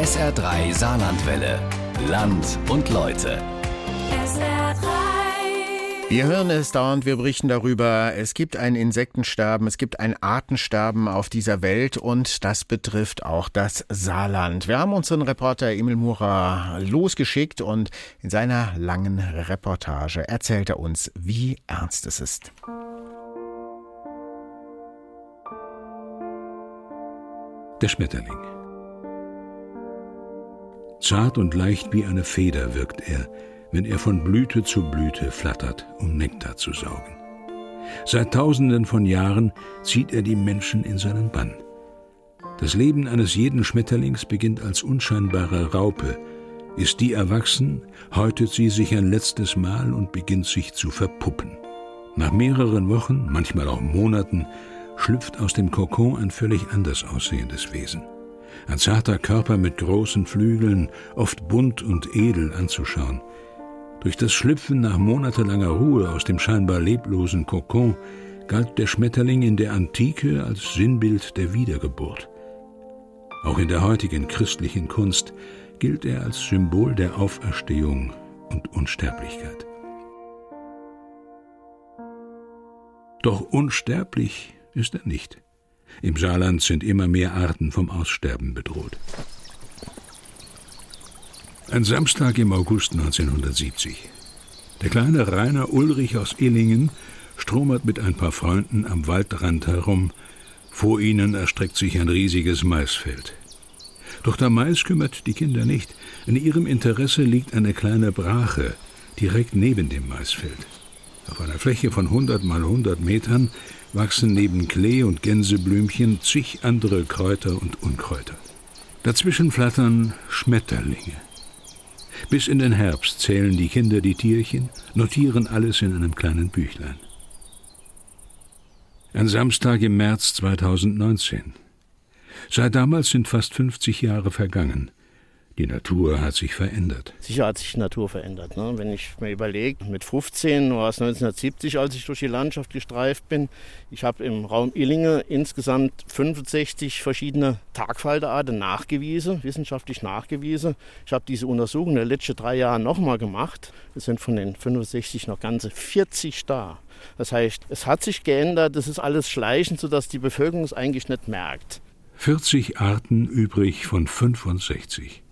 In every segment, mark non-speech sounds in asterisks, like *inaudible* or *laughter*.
SR3 Saarlandwelle. Land und Leute. SR3. Wir hören es dauernd, wir berichten darüber. Es gibt ein Insektensterben, es gibt ein Artensterben auf dieser Welt und das betrifft auch das Saarland. Wir haben unseren Reporter Emil Murer losgeschickt und in seiner langen Reportage erzählt er uns, wie ernst es ist. Der Schmetterling. Zart und leicht wie eine Feder wirkt er, wenn er von Blüte zu Blüte flattert, um Nektar zu saugen. Seit Tausenden von Jahren zieht er die Menschen in seinen Bann. Das Leben eines jeden Schmetterlings beginnt als unscheinbare Raupe. Ist die erwachsen, häutet sie sich ein letztes Mal und beginnt sich zu verpuppen. Nach mehreren Wochen, manchmal auch Monaten, schlüpft aus dem Kokon ein völlig anders aussehendes Wesen. Ein zarter Körper mit großen Flügeln, oft bunt und edel anzuschauen. Durch das Schlüpfen nach monatelanger Ruhe aus dem scheinbar leblosen Kokon galt der Schmetterling in der Antike als Sinnbild der Wiedergeburt. Auch in der heutigen christlichen Kunst gilt er als Symbol der Auferstehung und Unsterblichkeit. Doch unsterblich ist er nicht. Im Saarland sind immer mehr Arten vom Aussterben bedroht. Ein Samstag im August 1970. Der kleine Rainer Ulrich aus Illingen stromert mit ein paar Freunden am Waldrand herum. Vor ihnen erstreckt sich ein riesiges Maisfeld. Doch der Mais kümmert die Kinder nicht. In ihrem Interesse liegt eine kleine Brache direkt neben dem Maisfeld. Auf einer Fläche von 100 mal 100 Metern wachsen neben Klee und Gänseblümchen zig andere Kräuter und Unkräuter. Dazwischen flattern Schmetterlinge. Bis in den Herbst zählen die Kinder die Tierchen, notieren alles in einem kleinen Büchlein. Ein Samstag im März 2019. Seit damals sind fast 50 Jahre vergangen. Die Natur hat sich verändert. Sicher hat sich die Natur verändert. Ne? Wenn ich mir überlege, mit 15 war es 1970, als ich durch die Landschaft gestreift bin. Ich habe im Raum Illinge insgesamt 65 verschiedene Tagfalterarten nachgewiesen, wissenschaftlich nachgewiesen. Ich habe diese Untersuchung in den letzten drei Jahren nochmal gemacht. Es sind von den 65 noch ganze 40 da. Das heißt, es hat sich geändert, das ist alles schleichend, sodass die Bevölkerung es eigentlich nicht merkt. 40 Arten übrig von 65.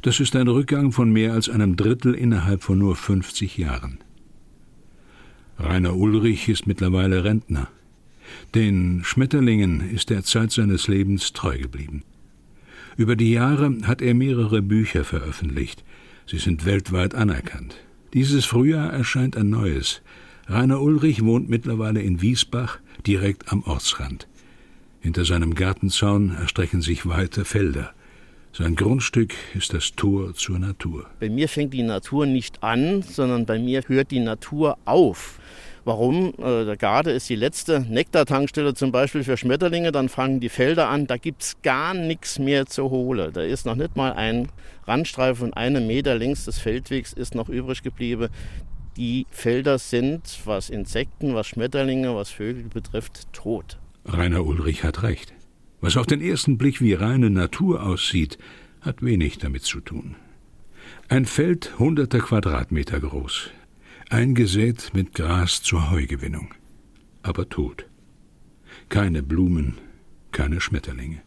Das ist ein Rückgang von mehr als einem Drittel innerhalb von nur 50 Jahren. Rainer Ulrich ist mittlerweile Rentner. Den Schmetterlingen ist er Zeit seines Lebens treu geblieben. Über die Jahre hat er mehrere Bücher veröffentlicht. Sie sind weltweit anerkannt. Dieses Frühjahr erscheint ein neues. Rainer Ulrich wohnt mittlerweile in Wiesbach, direkt am Ortsrand. Hinter seinem Gartenzaun erstrecken sich weite Felder. Sein Grundstück ist das Tor zur Natur. Bei mir fängt die Natur nicht an, sondern bei mir hört die Natur auf. Warum? Äh, der Garde ist die letzte Nektartankstelle zum Beispiel für Schmetterlinge. Dann fangen die Felder an, da gibt es gar nichts mehr zu holen. Da ist noch nicht mal ein Randstreifen von einem Meter längs des Feldwegs ist noch übrig geblieben. Die Felder sind, was Insekten, was Schmetterlinge, was Vögel betrifft, tot. Rainer Ulrich hat recht. Was auf den ersten Blick wie reine Natur aussieht, hat wenig damit zu tun. Ein Feld hunderter Quadratmeter groß, eingesät mit Gras zur Heugewinnung, aber tot. Keine Blumen, keine Schmetterlinge.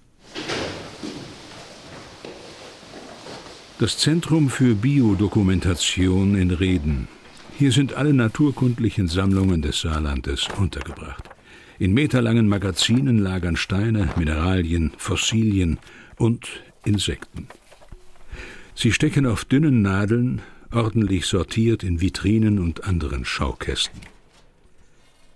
Das Zentrum für Biodokumentation in Reden. Hier sind alle naturkundlichen Sammlungen des Saarlandes untergebracht. In meterlangen Magazinen lagern Steine, Mineralien, Fossilien und Insekten. Sie stecken auf dünnen Nadeln, ordentlich sortiert in Vitrinen und anderen Schaukästen.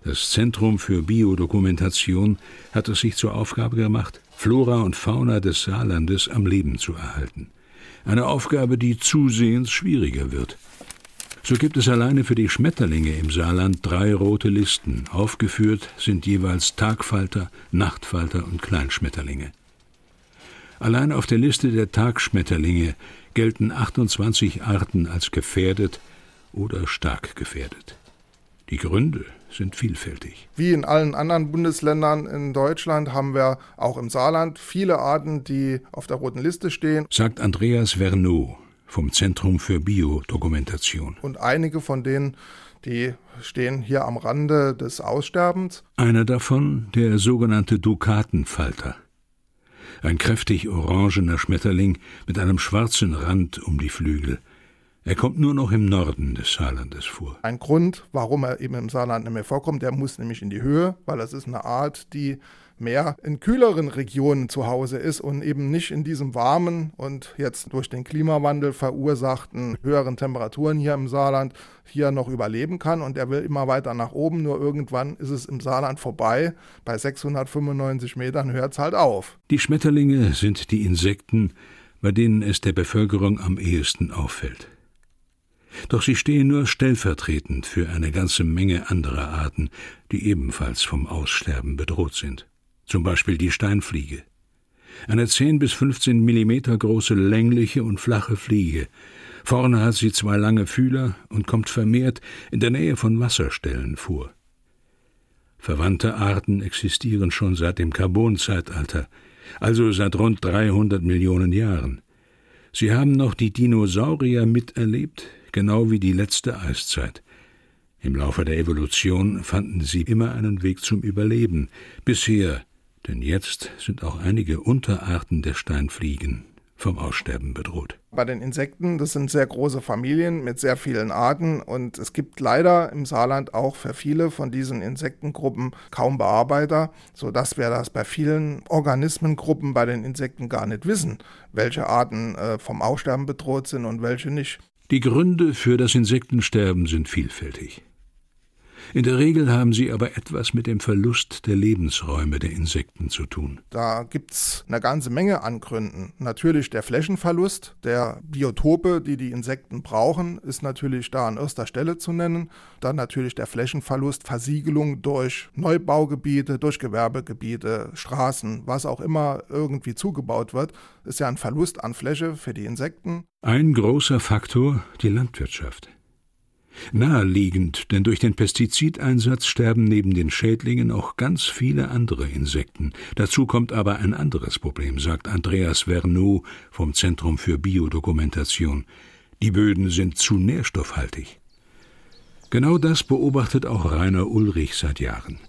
Das Zentrum für Biodokumentation hat es sich zur Aufgabe gemacht, Flora und Fauna des Saarlandes am Leben zu erhalten. Eine Aufgabe, die zusehends schwieriger wird. So gibt es alleine für die Schmetterlinge im Saarland drei rote Listen. Aufgeführt sind jeweils Tagfalter, Nachtfalter und Kleinschmetterlinge. Allein auf der Liste der Tagschmetterlinge gelten 28 Arten als gefährdet oder stark gefährdet. Die Gründe sind vielfältig. Wie in allen anderen Bundesländern in Deutschland haben wir auch im Saarland viele Arten, die auf der roten Liste stehen. Sagt Andreas Verneau vom Zentrum für Biodokumentation. Und einige von denen, die stehen hier am Rande des Aussterbens. Einer davon der sogenannte Dukatenfalter. Ein kräftig orangener Schmetterling mit einem schwarzen Rand um die Flügel. Er kommt nur noch im Norden des Saarlandes vor. Ein Grund, warum er eben im Saarland nicht mehr vorkommt, der muss nämlich in die Höhe, weil das ist eine Art, die mehr in kühleren Regionen zu Hause ist und eben nicht in diesem warmen und jetzt durch den Klimawandel verursachten höheren Temperaturen hier im Saarland hier noch überleben kann. Und er will immer weiter nach oben, nur irgendwann ist es im Saarland vorbei. Bei 695 Metern hört es halt auf. Die Schmetterlinge sind die Insekten, bei denen es der Bevölkerung am ehesten auffällt. Doch sie stehen nur stellvertretend für eine ganze Menge anderer Arten, die ebenfalls vom Aussterben bedroht sind. Zum Beispiel die Steinfliege. Eine 10 bis 15 Millimeter große längliche und flache Fliege. Vorne hat sie zwei lange Fühler und kommt vermehrt in der Nähe von Wasserstellen vor. Verwandte Arten existieren schon seit dem Carbonzeitalter, also seit rund 300 Millionen Jahren. Sie haben noch die Dinosaurier miterlebt, genau wie die letzte Eiszeit. Im Laufe der Evolution fanden sie immer einen Weg zum Überleben. Bisher, denn jetzt sind auch einige Unterarten der Steinfliegen vom Aussterben bedroht. Bei den Insekten, das sind sehr große Familien mit sehr vielen Arten und es gibt leider im Saarland auch für viele von diesen Insektengruppen kaum Bearbeiter, sodass wir das bei vielen Organismengruppen bei den Insekten gar nicht wissen, welche Arten äh, vom Aussterben bedroht sind und welche nicht. Die Gründe für das Insektensterben sind vielfältig. In der Regel haben sie aber etwas mit dem Verlust der Lebensräume der Insekten zu tun. Da gibt es eine ganze Menge an Gründen. Natürlich der Flächenverlust der Biotope, die die Insekten brauchen, ist natürlich da an erster Stelle zu nennen. Dann natürlich der Flächenverlust, Versiegelung durch Neubaugebiete, durch Gewerbegebiete, Straßen, was auch immer irgendwie zugebaut wird, ist ja ein Verlust an Fläche für die Insekten. Ein großer Faktor die Landwirtschaft. Naheliegend, denn durch den Pestizideinsatz sterben neben den Schädlingen auch ganz viele andere Insekten. Dazu kommt aber ein anderes Problem, sagt Andreas Verneau vom Zentrum für Biodokumentation. Die Böden sind zu nährstoffhaltig. Genau das beobachtet auch Rainer Ulrich seit Jahren.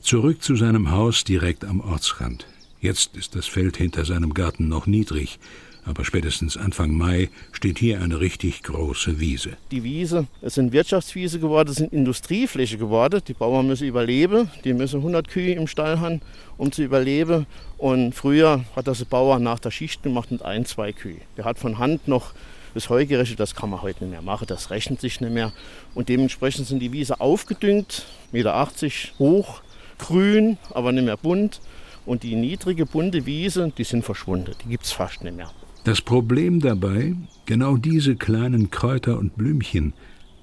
Zurück zu seinem Haus direkt am Ortsrand. Jetzt ist das Feld hinter seinem Garten noch niedrig aber spätestens Anfang Mai steht hier eine richtig große Wiese. Die Wiese, es sind Wirtschaftswiese geworden, sind Industriefläche geworden. Die Bauern müssen überleben, die müssen 100 Kühe im Stall haben, um zu überleben. Und früher hat das der Bauer nach der Schicht gemacht mit ein, zwei Kühe. Der hat von Hand noch das Heu gerechnet, das kann man heute nicht mehr machen, das rechnet sich nicht mehr. Und dementsprechend sind die Wiese aufgedüngt, 1,80 Meter hoch, grün, aber nicht mehr bunt. Und die niedrige, bunte Wiese, die sind verschwunden, die gibt es fast nicht mehr. Das Problem dabei, genau diese kleinen Kräuter und Blümchen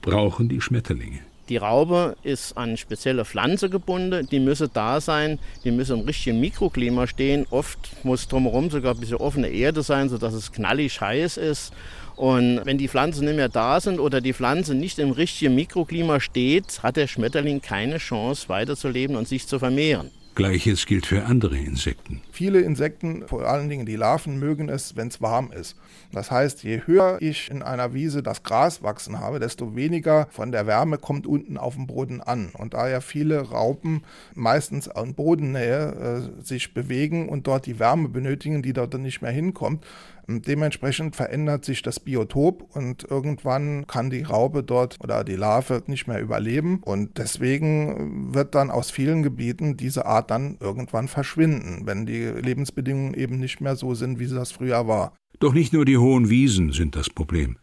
brauchen die Schmetterlinge. Die Raupe ist an spezielle Pflanze gebunden, die müsse da sein, die müsse im richtigen Mikroklima stehen. Oft muss drumherum sogar ein bisschen offene Erde sein, sodass es knallig heiß ist. Und wenn die Pflanzen nicht mehr da sind oder die Pflanze nicht im richtigen Mikroklima steht, hat der Schmetterling keine Chance weiterzuleben und sich zu vermehren. Gleiches gilt für andere Insekten. Viele Insekten, vor allen Dingen die Larven, mögen es, wenn es warm ist. Das heißt, je höher ich in einer Wiese das Gras wachsen habe, desto weniger von der Wärme kommt unten auf dem Boden an. Und da ja viele Raupen meistens an Bodennähe äh, sich bewegen und dort die Wärme benötigen, die dort nicht mehr hinkommt, Dementsprechend verändert sich das Biotop und irgendwann kann die Raupe dort oder die Larve nicht mehr überleben. Und deswegen wird dann aus vielen Gebieten diese Art dann irgendwann verschwinden, wenn die Lebensbedingungen eben nicht mehr so sind, wie sie das früher war. Doch nicht nur die hohen Wiesen sind das Problem.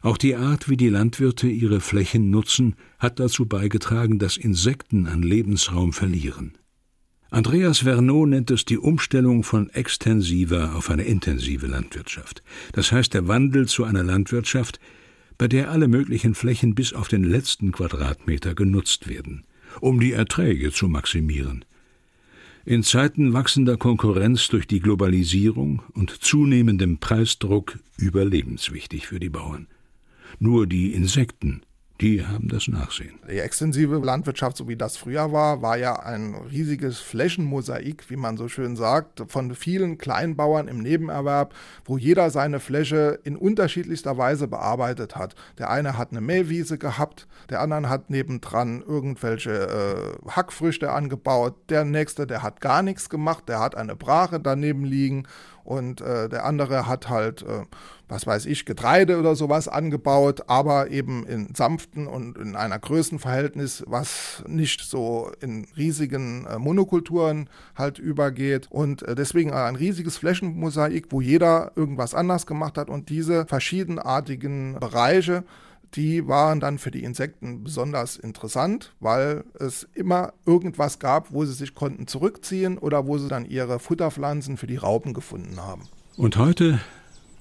Auch die Art, wie die Landwirte ihre Flächen nutzen, hat dazu beigetragen, dass Insekten an Lebensraum verlieren. Andreas Verneau nennt es die Umstellung von extensiver auf eine intensive Landwirtschaft. Das heißt der Wandel zu einer Landwirtschaft, bei der alle möglichen Flächen bis auf den letzten Quadratmeter genutzt werden, um die Erträge zu maximieren. In Zeiten wachsender Konkurrenz durch die Globalisierung und zunehmendem Preisdruck überlebenswichtig für die Bauern. Nur die Insekten die haben das Nachsehen. Die extensive Landwirtschaft, so wie das früher war, war ja ein riesiges Flächenmosaik, wie man so schön sagt, von vielen Kleinbauern im Nebenerwerb, wo jeder seine Fläche in unterschiedlichster Weise bearbeitet hat. Der eine hat eine Mähwiese gehabt, der andere hat nebendran irgendwelche äh, Hackfrüchte angebaut, der nächste, der hat gar nichts gemacht, der hat eine Brache daneben liegen und äh, der andere hat halt, äh, was weiß ich, Getreide oder sowas angebaut, aber eben in sanften und in einer Größenverhältnis, was nicht so in riesigen äh, Monokulturen halt übergeht. Und äh, deswegen ein riesiges Flächenmosaik, wo jeder irgendwas anders gemacht hat. Und diese verschiedenartigen Bereiche die waren dann für die Insekten besonders interessant, weil es immer irgendwas gab, wo sie sich konnten zurückziehen oder wo sie dann ihre Futterpflanzen für die Raupen gefunden haben. Und heute,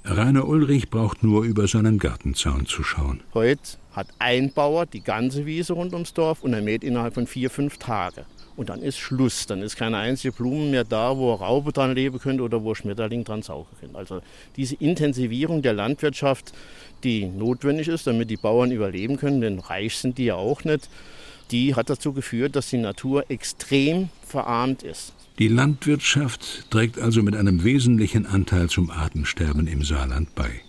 Rainer Ulrich braucht nur über seinen Gartenzaun zu schauen. Heute hat ein Bauer die ganze Wiese rund ums Dorf und er mäht innerhalb von vier, fünf Tagen. Und dann ist Schluss. Dann ist keine einzige Blume mehr da, wo Raupe dran leben könnte oder wo Schmetterling dran saugen könnte. Also diese Intensivierung der Landwirtschaft, die notwendig ist, damit die Bauern überleben können, denn reich sind die ja auch nicht, die hat dazu geführt, dass die Natur extrem verarmt ist. Die Landwirtschaft trägt also mit einem wesentlichen Anteil zum Artensterben im Saarland bei.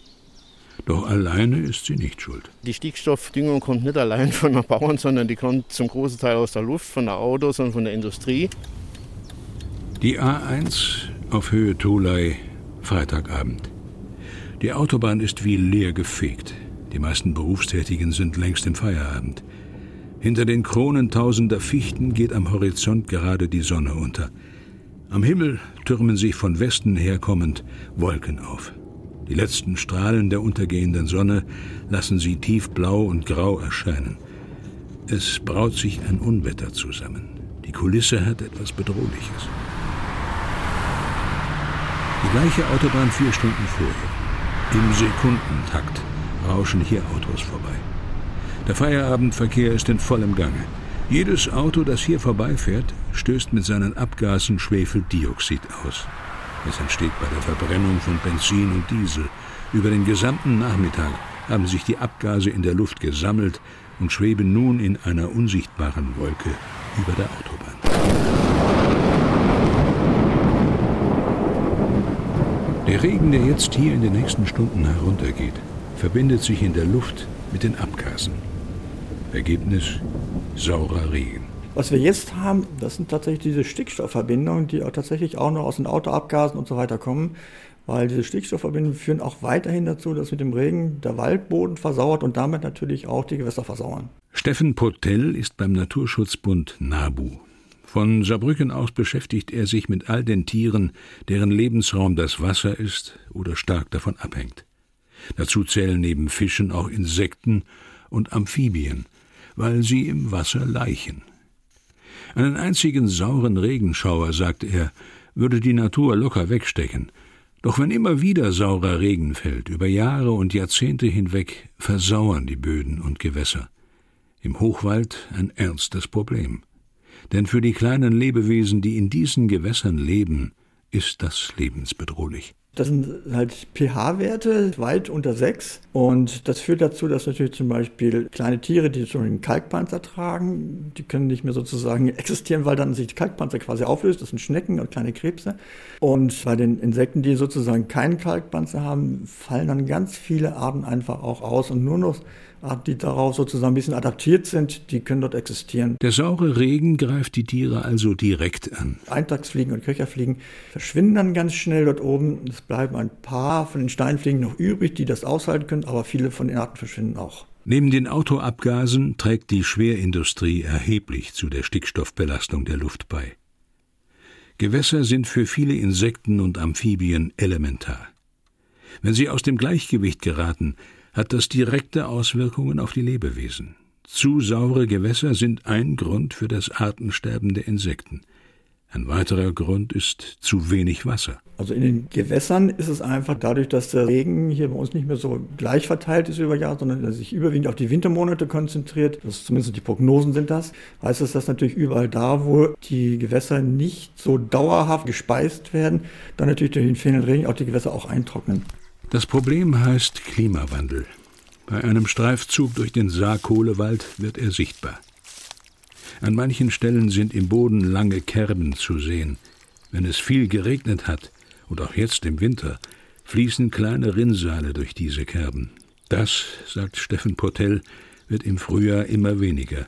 Doch alleine ist sie nicht schuld. Die Stickstoffdüngung kommt nicht allein von den Bauern, sondern die kommt zum großen Teil aus der Luft, von den Autos und von der Industrie. Die A1 auf Höhe Tolai, Freitagabend. Die Autobahn ist wie leer gefegt. Die meisten Berufstätigen sind längst im Feierabend. Hinter den Kronen tausender Fichten geht am Horizont gerade die Sonne unter. Am Himmel türmen sich von Westen herkommend Wolken auf. Die letzten Strahlen der untergehenden Sonne lassen sie tiefblau und grau erscheinen. Es braut sich ein Unwetter zusammen. Die Kulisse hat etwas Bedrohliches. Die gleiche Autobahn vier Stunden vorher. Im Sekundentakt rauschen hier Autos vorbei. Der Feierabendverkehr ist in vollem Gange. Jedes Auto, das hier vorbeifährt, stößt mit seinen Abgasen Schwefeldioxid aus. Es entsteht bei der Verbrennung von Benzin und Diesel. Über den gesamten Nachmittag haben sich die Abgase in der Luft gesammelt und schweben nun in einer unsichtbaren Wolke über der Autobahn. Der Regen, der jetzt hier in den nächsten Stunden heruntergeht, verbindet sich in der Luft mit den Abgasen. Ergebnis saurer Regen. Was wir jetzt haben, das sind tatsächlich diese Stickstoffverbindungen, die auch tatsächlich auch noch aus den Autoabgasen und so weiter kommen, weil diese Stickstoffverbindungen führen auch weiterhin dazu, dass mit dem Regen der Waldboden versauert und damit natürlich auch die Gewässer versauern. Steffen Potel ist beim Naturschutzbund NABU von Saarbrücken aus beschäftigt er sich mit all den Tieren, deren Lebensraum das Wasser ist oder stark davon abhängt. Dazu zählen neben Fischen auch Insekten und Amphibien, weil sie im Wasser laichen. Einen einzigen sauren Regenschauer, sagt er, würde die Natur locker wegstecken. Doch wenn immer wieder saurer Regen fällt, über Jahre und Jahrzehnte hinweg, versauern die Böden und Gewässer. Im Hochwald ein ernstes Problem. Denn für die kleinen Lebewesen, die in diesen Gewässern leben, ist das lebensbedrohlich. Das sind halt pH-Werte weit unter 6 und das führt dazu, dass natürlich zum Beispiel kleine Tiere, die so einen Kalkpanzer tragen, die können nicht mehr sozusagen existieren, weil dann sich der Kalkpanzer quasi auflöst. Das sind Schnecken und kleine Krebse. Und bei den Insekten, die sozusagen keinen Kalkpanzer haben, fallen dann ganz viele Arten einfach auch aus und nur noch die darauf sozusagen ein bisschen adaptiert sind, die können dort existieren. Der saure Regen greift die Tiere also direkt an. Eintagsfliegen und Köcherfliegen verschwinden dann ganz schnell dort oben. Es bleiben ein paar von den Steinfliegen noch übrig, die das aushalten können, aber viele von den Arten verschwinden auch. Neben den Autoabgasen trägt die Schwerindustrie erheblich zu der Stickstoffbelastung der Luft bei. Gewässer sind für viele Insekten und Amphibien elementar. Wenn sie aus dem Gleichgewicht geraten, hat das direkte Auswirkungen auf die Lebewesen. Zu saure Gewässer sind ein Grund für das Artensterben der Insekten. Ein weiterer Grund ist zu wenig Wasser. Also in den Gewässern ist es einfach dadurch, dass der Regen hier bei uns nicht mehr so gleich verteilt ist über Jahr, sondern dass sich überwiegend auf die Wintermonate konzentriert, das zumindest die Prognosen sind das, heißt es, dass natürlich überall da, wo die Gewässer nicht so dauerhaft gespeist werden, dann natürlich durch den fehlenden Regen auch die Gewässer auch eintrocknen. Das Problem heißt Klimawandel. Bei einem Streifzug durch den Saarkohlewald wird er sichtbar. An manchen Stellen sind im Boden lange Kerben zu sehen. Wenn es viel geregnet hat, und auch jetzt im Winter, fließen kleine Rinnsale durch diese Kerben. Das, sagt Steffen Potel, wird im Frühjahr immer weniger,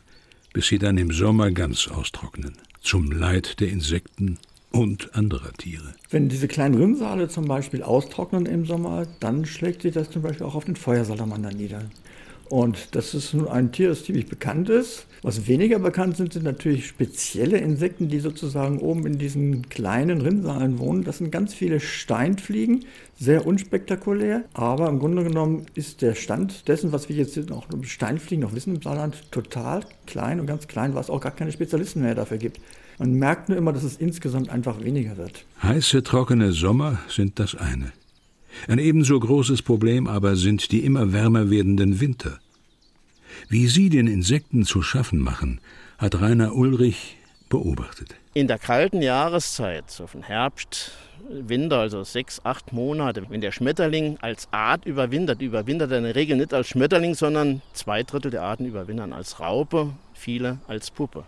bis sie dann im Sommer ganz austrocknen, zum Leid der Insekten und anderer Tiere. Wenn diese kleinen Rinnsale zum Beispiel austrocknen im Sommer, dann schlägt sich das zum Beispiel auch auf den Feuersalamander nieder. Und das ist nun ein Tier, das ziemlich bekannt ist. Was weniger bekannt sind, sind natürlich spezielle Insekten, die sozusagen oben in diesen kleinen Rinnsalen wohnen. Das sind ganz viele Steinfliegen, sehr unspektakulär. Aber im Grunde genommen ist der Stand dessen, was wir jetzt noch über Steinfliegen noch wissen im Saarland, total klein und ganz klein, was auch gar keine Spezialisten mehr dafür gibt. Man merkt nur immer, dass es insgesamt einfach weniger wird. Heiße, trockene Sommer sind das eine. Ein ebenso großes Problem aber sind die immer wärmer werdenden Winter. Wie sie den Insekten zu schaffen machen, hat Rainer Ulrich beobachtet. In der kalten Jahreszeit, so von Herbst, Winter, also sechs, acht Monate, wenn der Schmetterling als Art überwintert, überwintert er in der Regel nicht als Schmetterling, sondern zwei Drittel der Arten überwintern als Raupe, viele als Puppe.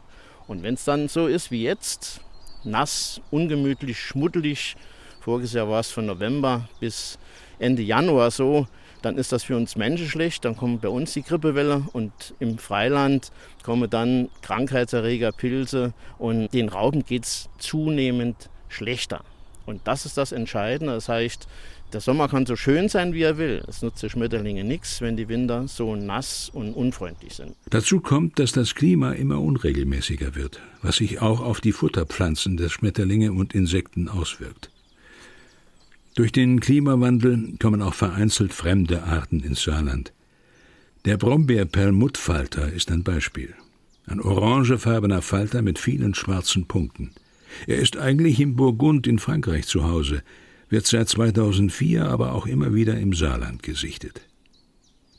Und wenn es dann so ist wie jetzt, nass, ungemütlich, schmuddelig, Voriges Jahr war es von November bis Ende Januar so. Dann ist das für uns Menschen schlecht. Dann kommt bei uns die Grippewelle und im Freiland kommen dann Krankheitserreger, Pilze und den Raupen geht es zunehmend schlechter. Und das ist das Entscheidende. Das heißt, der Sommer kann so schön sein, wie er will. Es nutzt den Schmetterlinge nichts, wenn die Winter so nass und unfreundlich sind. Dazu kommt, dass das Klima immer unregelmäßiger wird, was sich auch auf die Futterpflanzen der Schmetterlinge und Insekten auswirkt. Durch den Klimawandel kommen auch vereinzelt fremde Arten ins Saarland. Der Brombeerperlmuttfalter ist ein Beispiel. Ein orangefarbener Falter mit vielen schwarzen Punkten. Er ist eigentlich im Burgund in Frankreich zu Hause, wird seit 2004 aber auch immer wieder im Saarland gesichtet.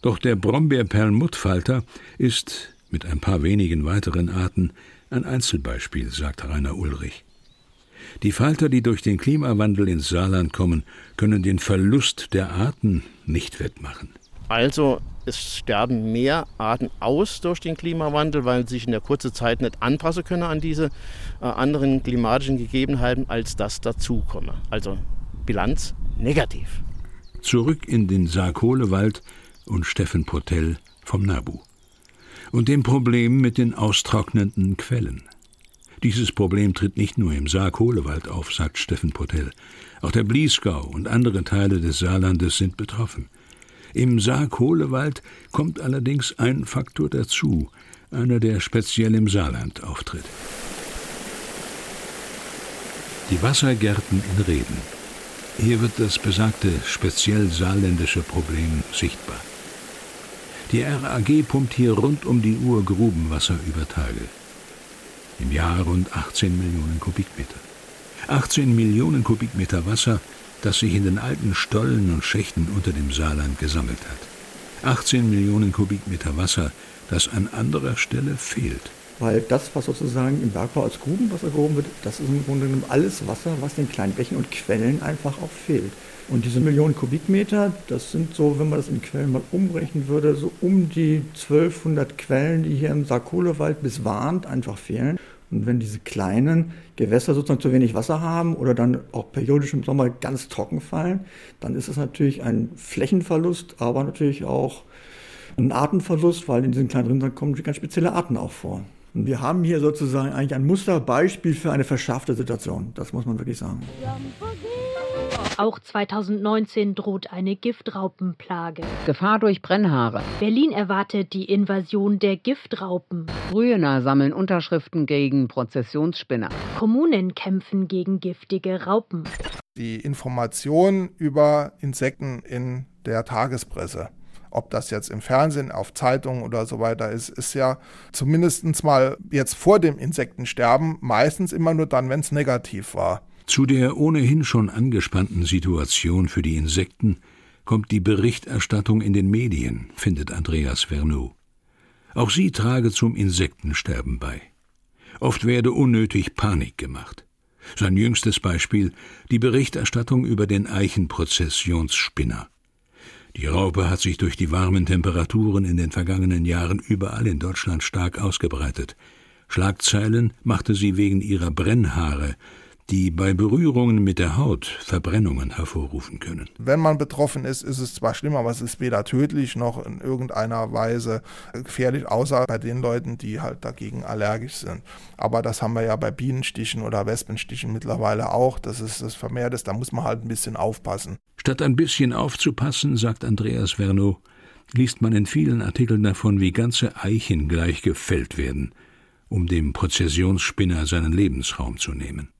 Doch der Brombeerperlmuttfalter ist, mit ein paar wenigen weiteren Arten, ein Einzelbeispiel, sagt Rainer Ulrich. Die Falter, die durch den Klimawandel ins Saarland kommen, können den Verlust der Arten nicht wettmachen. Also es sterben mehr Arten aus durch den Klimawandel, weil sie sich in der kurzen Zeit nicht anpassen können an diese äh, anderen klimatischen Gegebenheiten, als das dazukomme. Also Bilanz negativ. Zurück in den Sarkohlewald und Steffen Potel vom NABU. Und dem Problem mit den austrocknenden Quellen. Dieses Problem tritt nicht nur im Saar-Kohlewald auf, sagt Steffen Potel. Auch der Bliesgau und andere Teile des Saarlandes sind betroffen. Im Saar-Kohlewald kommt allerdings ein Faktor dazu, einer, der speziell im Saarland auftritt. Die Wassergärten in Reden. Hier wird das besagte speziell saarländische Problem sichtbar. Die RAG pumpt hier rund um die Uhr Grubenwasser über Tage im Jahr rund 18 Millionen Kubikmeter. 18 Millionen Kubikmeter Wasser, das sich in den alten Stollen und Schächten unter dem Saarland gesammelt hat. 18 Millionen Kubikmeter Wasser, das an anderer Stelle fehlt. Weil das, was sozusagen im Bergbau als Grubenwasser gehoben wird, das ist im Grunde genommen alles Wasser, was den kleinen Bächen und Quellen einfach auch fehlt. Und diese Millionen Kubikmeter, das sind so, wenn man das in Quellen mal umrechnen würde, so um die 1200 Quellen, die hier im Sarkolewald bis Warnt einfach fehlen. Und wenn diese kleinen Gewässer sozusagen zu wenig Wasser haben oder dann auch periodisch im Sommer ganz trocken fallen, dann ist das natürlich ein Flächenverlust, aber natürlich auch ein Artenverlust, weil in diesen kleinen Rindern kommen ganz spezielle Arten auch vor. Und wir haben hier sozusagen eigentlich ein Musterbeispiel für eine verschärfte Situation. Das muss man wirklich sagen. Auch 2019 droht eine Giftraupenplage. Gefahr durch Brennhaare. Berlin erwartet die Invasion der Giftraupen. Grüner sammeln Unterschriften gegen Prozessionsspinner. Kommunen kämpfen gegen giftige Raupen. Die Information über Insekten in der Tagespresse ob das jetzt im Fernsehen, auf Zeitungen oder so weiter ist, ist ja zumindest mal jetzt vor dem Insektensterben meistens immer nur dann, wenn es negativ war. Zu der ohnehin schon angespannten Situation für die Insekten kommt die Berichterstattung in den Medien, findet Andreas Verneau. Auch sie trage zum Insektensterben bei. Oft werde unnötig Panik gemacht. Sein jüngstes Beispiel die Berichterstattung über den Eichenprozessionsspinner. Die Raupe hat sich durch die warmen Temperaturen in den vergangenen Jahren überall in Deutschland stark ausgebreitet. Schlagzeilen machte sie wegen ihrer Brennhaare, die bei Berührungen mit der Haut Verbrennungen hervorrufen können. Wenn man betroffen ist, ist es zwar schlimm, aber es ist weder tödlich noch in irgendeiner Weise gefährlich, außer bei den Leuten, die halt dagegen allergisch sind. Aber das haben wir ja bei Bienenstichen oder Wespenstichen mittlerweile auch, dass es das vermehrt ist, da muss man halt ein bisschen aufpassen. Statt ein bisschen aufzupassen, sagt Andreas Verno, liest man in vielen Artikeln davon, wie ganze Eichen gleich gefällt werden, um dem Prozessionsspinner seinen Lebensraum zu nehmen.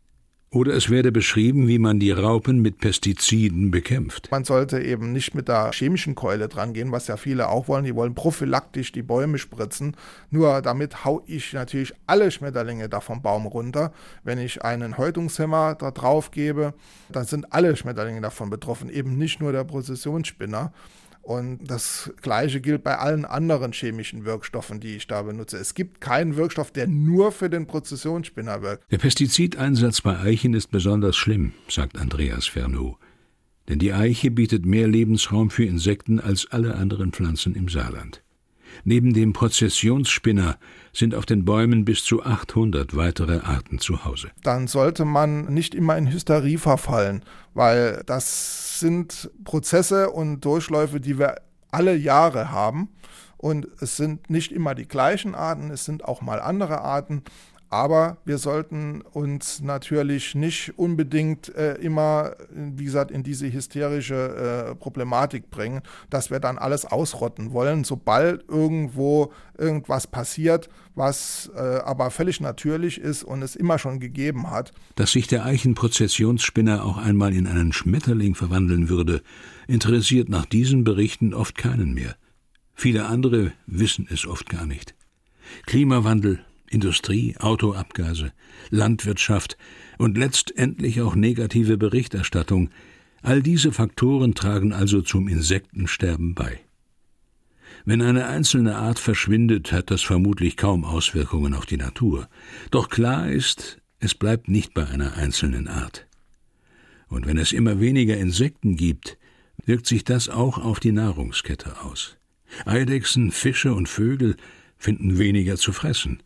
Oder es werde beschrieben, wie man die Raupen mit Pestiziden bekämpft. Man sollte eben nicht mit der chemischen Keule dran gehen, was ja viele auch wollen. Die wollen prophylaktisch die Bäume spritzen. Nur damit hau ich natürlich alle Schmetterlinge da vom Baum runter. Wenn ich einen Häutungshemmer da drauf gebe, dann sind alle Schmetterlinge davon betroffen, eben nicht nur der Prozessionsspinner. Und das Gleiche gilt bei allen anderen chemischen Wirkstoffen, die ich da benutze. Es gibt keinen Wirkstoff, der nur für den Prozessionsspinner wirkt. Der Pestizideinsatz bei Eichen ist besonders schlimm, sagt Andreas Fernow. Denn die Eiche bietet mehr Lebensraum für Insekten als alle anderen Pflanzen im Saarland. Neben dem Prozessionsspinner sind auf den Bäumen bis zu 800 weitere Arten zu Hause. Dann sollte man nicht immer in Hysterie verfallen, weil das sind Prozesse und Durchläufe, die wir alle Jahre haben. Und es sind nicht immer die gleichen Arten, es sind auch mal andere Arten. Aber wir sollten uns natürlich nicht unbedingt äh, immer, wie gesagt, in diese hysterische äh, Problematik bringen, dass wir dann alles ausrotten wollen, sobald irgendwo irgendwas passiert, was äh, aber völlig natürlich ist und es immer schon gegeben hat. Dass sich der Eichenprozessionsspinner auch einmal in einen Schmetterling verwandeln würde, interessiert nach diesen Berichten oft keinen mehr. Viele andere wissen es oft gar nicht. Klimawandel, Industrie, Autoabgase, Landwirtschaft und letztendlich auch negative Berichterstattung, all diese Faktoren tragen also zum Insektensterben bei. Wenn eine einzelne Art verschwindet, hat das vermutlich kaum Auswirkungen auf die Natur. Doch klar ist, es bleibt nicht bei einer einzelnen Art. Und wenn es immer weniger Insekten gibt, wirkt sich das auch auf die Nahrungskette aus. Eidechsen, Fische und Vögel finden weniger zu fressen.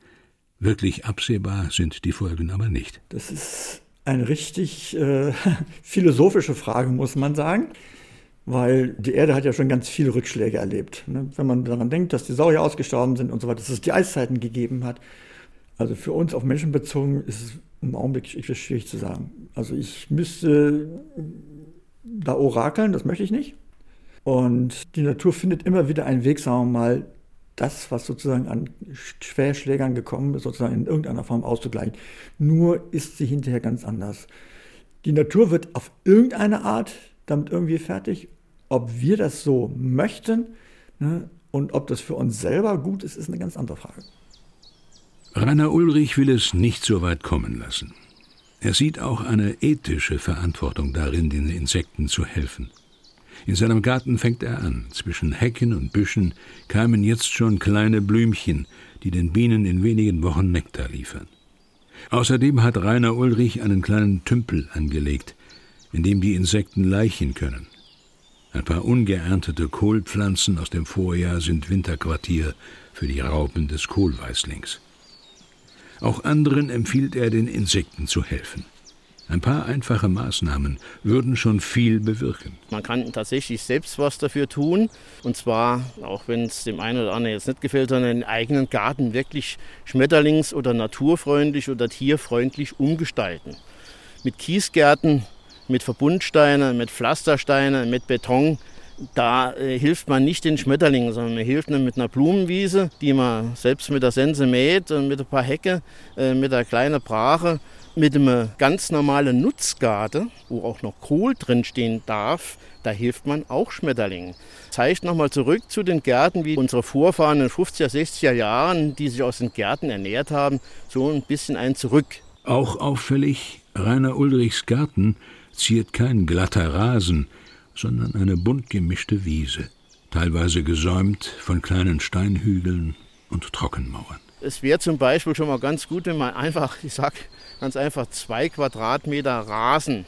Wirklich absehbar sind die Folgen aber nicht. Das ist eine richtig äh, *laughs* philosophische Frage, muss man sagen, weil die Erde hat ja schon ganz viele Rückschläge erlebt. Ne? Wenn man daran denkt, dass die Saurier ausgestorben sind und so weiter, dass es die Eiszeiten gegeben hat. Also für uns auf Menschen bezogen ist es im Augenblick schwierig zu sagen. Also ich müsste da orakeln, das möchte ich nicht. Und die Natur findet immer wieder einen Weg, sagen wir mal, das, was sozusagen an Schwerschlägern gekommen ist, sozusagen in irgendeiner Form auszugleichen. Nur ist sie hinterher ganz anders. Die Natur wird auf irgendeine Art damit irgendwie fertig. Ob wir das so möchten ne, und ob das für uns selber gut ist, ist eine ganz andere Frage. Rainer Ulrich will es nicht so weit kommen lassen. Er sieht auch eine ethische Verantwortung darin, den Insekten zu helfen. In seinem Garten fängt er an. Zwischen Hecken und Büschen keimen jetzt schon kleine Blümchen, die den Bienen in wenigen Wochen Nektar liefern. Außerdem hat Rainer Ulrich einen kleinen Tümpel angelegt, in dem die Insekten laichen können. Ein paar ungeerntete Kohlpflanzen aus dem Vorjahr sind Winterquartier für die Raupen des Kohlweißlings. Auch anderen empfiehlt er, den Insekten zu helfen. Ein paar einfache Maßnahmen würden schon viel bewirken. Man kann tatsächlich selbst was dafür tun. Und zwar, auch wenn es dem einen oder anderen jetzt nicht gefällt, sondern den eigenen Garten wirklich schmetterlings- oder naturfreundlich oder tierfreundlich umgestalten. Mit Kiesgärten, mit Verbundsteinen, mit Pflastersteinen, mit Beton. Da äh, hilft man nicht den Schmetterlingen, sondern man hilft ihnen mit einer Blumenwiese, die man selbst mit der Sense mäht und mit ein paar Hecke, äh, mit einer kleinen Brache mit einem ganz normalen Nutzgarten, wo auch noch Kohl drin stehen darf, da hilft man auch Schmetterlingen. Zeigt nochmal zurück zu den Gärten, wie unsere Vorfahren in den 50er, 60er Jahren, die sich aus den Gärten ernährt haben, so ein bisschen ein Zurück. Auch auffällig, Rainer Ulrichs Garten ziert kein glatter Rasen, sondern eine bunt gemischte Wiese, teilweise gesäumt von kleinen Steinhügeln und Trockenmauern. Es wäre zum Beispiel schon mal ganz gut, wenn man einfach, ich sag ganz einfach, zwei Quadratmeter Rasen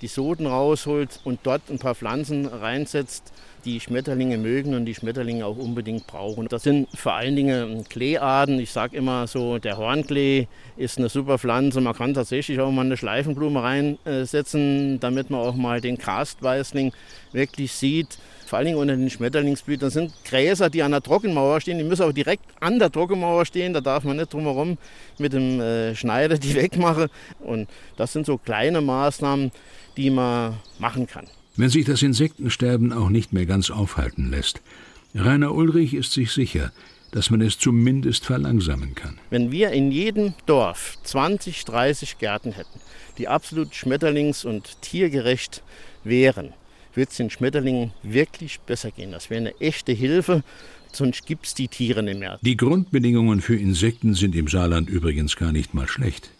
die Soden rausholt und dort ein paar Pflanzen reinsetzt, die Schmetterlinge mögen und die Schmetterlinge auch unbedingt brauchen. Das sind vor allen Dingen Kleearten. Ich sage immer so, der Hornklee ist eine super Pflanze. Man kann tatsächlich auch mal eine Schleifenblume reinsetzen, damit man auch mal den Karstweißling wirklich sieht. Vor allen Dingen unter den Schmetterlingsblüten. Sind Gräser, die an der Trockenmauer stehen. Die müssen auch direkt an der Trockenmauer stehen. Da darf man nicht drumherum mit dem äh, Schneider die *laughs* wegmachen. Und das sind so kleine Maßnahmen, die man machen kann wenn sich das Insektensterben auch nicht mehr ganz aufhalten lässt. Rainer Ulrich ist sich sicher, dass man es zumindest verlangsamen kann. Wenn wir in jedem Dorf 20, 30 Gärten hätten, die absolut schmetterlings- und tiergerecht wären, würde es den Schmetterlingen wirklich besser gehen. Das wäre eine echte Hilfe, sonst gibt es die Tiere nicht mehr. Die Grundbedingungen für Insekten sind im Saarland übrigens gar nicht mal schlecht.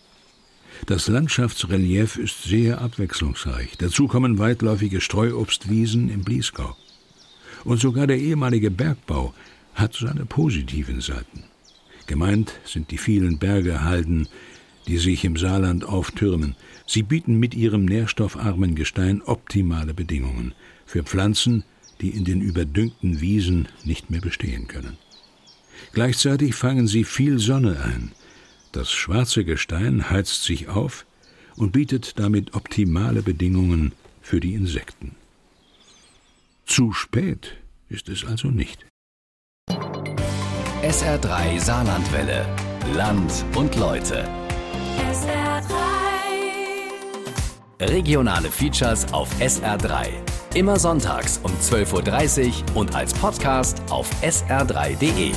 Das Landschaftsrelief ist sehr abwechslungsreich. Dazu kommen weitläufige Streuobstwiesen im Bliesgau. Und sogar der ehemalige Bergbau hat seine positiven Seiten. Gemeint sind die vielen Bergehalden, die sich im Saarland auftürmen. Sie bieten mit ihrem nährstoffarmen Gestein optimale Bedingungen für Pflanzen, die in den überdüngten Wiesen nicht mehr bestehen können. Gleichzeitig fangen sie viel Sonne ein, das schwarze Gestein heizt sich auf und bietet damit optimale Bedingungen für die Insekten. Zu spät ist es also nicht. SR3 Saarlandwelle. Land und Leute. SR3. Regionale Features auf SR3. Immer sonntags um 12.30 Uhr und als Podcast auf sr3.de.